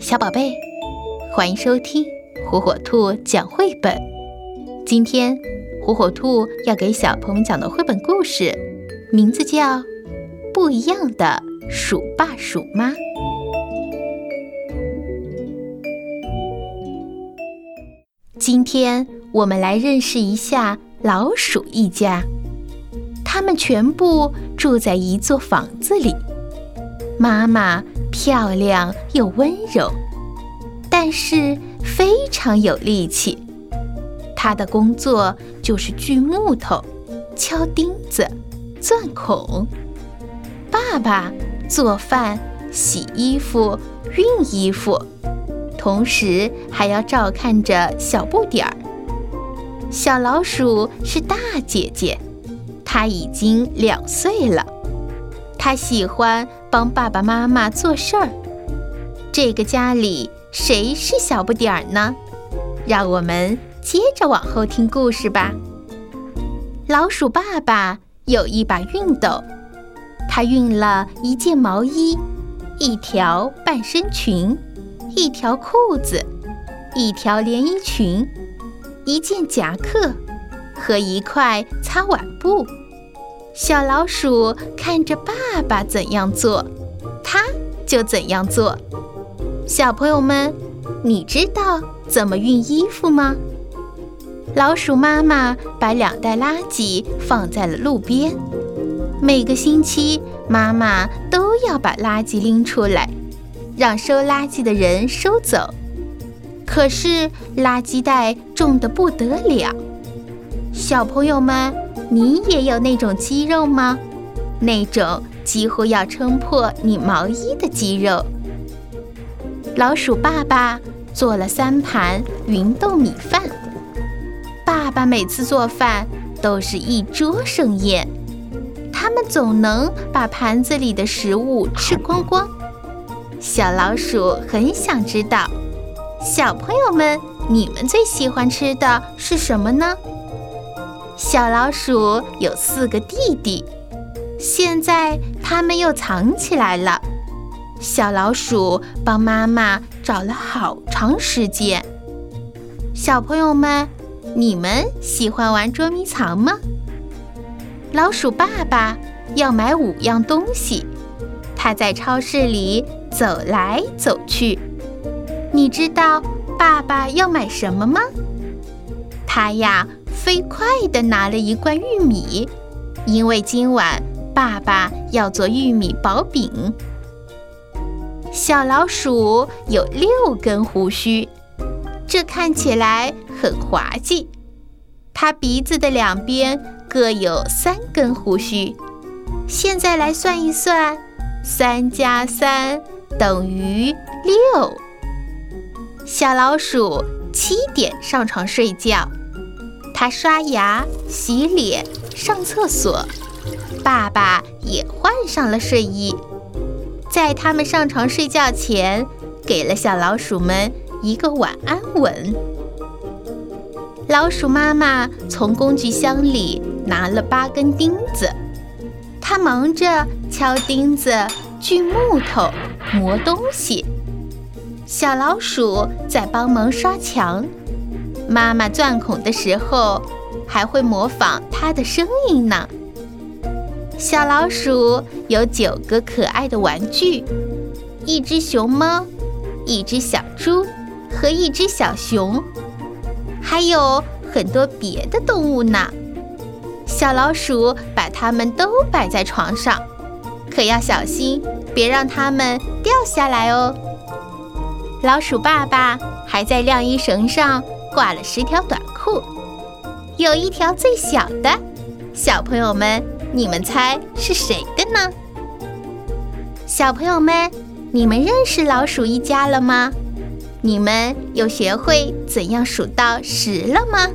小宝贝，欢迎收听火火兔讲绘本。今天，火火兔要给小朋友讲的绘本故事，名字叫《不一样的鼠爸鼠妈》。今天我们来认识一下老鼠一家，他们全部住在一座房子里。妈妈漂亮又温柔，但是非常有力气。她的工作就是锯木头、敲钉子、钻孔。爸爸做饭、洗衣服、熨衣服，同时还要照看着小不点儿。小老鼠是大姐姐，她已经两岁了。她喜欢帮爸爸妈妈做事儿。这个家里谁是小不点儿呢？让我们接着往后听故事吧。老鼠爸爸有一把熨斗，他熨了一件毛衣、一条半身裙、一条裤子、一条连衣裙、一件夹克和一块擦碗布。小老鼠看着爸爸怎样做，它就怎样做。小朋友们，你知道怎么熨衣服吗？老鼠妈妈把两袋垃圾放在了路边，每个星期妈妈都要把垃圾拎出来，让收垃圾的人收走。可是垃圾袋重得不得了，小朋友们。你也有那种肌肉吗？那种几乎要撑破你毛衣的肌肉。老鼠爸爸做了三盘芸豆米饭。爸爸每次做饭都是一桌盛宴，他们总能把盘子里的食物吃光光。小老鼠很想知道，小朋友们，你们最喜欢吃的是什么呢？小老鼠有四个弟弟，现在他们又藏起来了。小老鼠帮妈妈找了好长时间。小朋友们，你们喜欢玩捉迷藏吗？老鼠爸爸要买五样东西，他在超市里走来走去。你知道爸爸要买什么吗？他呀。飞快地拿了一罐玉米，因为今晚爸爸要做玉米薄饼。小老鼠有六根胡须，这看起来很滑稽。它鼻子的两边各有三根胡须。现在来算一算，三加三等于六。小老鼠七点上床睡觉。他刷牙、洗脸、上厕所，爸爸也换上了睡衣，在他们上床睡觉前，给了小老鼠们一个晚安吻。老鼠妈妈从工具箱里拿了八根钉子，她忙着敲钉子、锯木头、磨东西，小老鼠在帮忙刷墙。妈妈钻孔的时候，还会模仿它的声音呢。小老鼠有九个可爱的玩具：一只熊猫，一只小猪和一只小熊，还有很多别的动物呢。小老鼠把它们都摆在床上，可要小心，别让它们掉下来哦。老鼠爸爸还在晾衣绳上。挂了十条短裤，有一条最小的。小朋友们，你们猜是谁的呢？小朋友们，你们认识老鼠一家了吗？你们有学会怎样数到十了吗？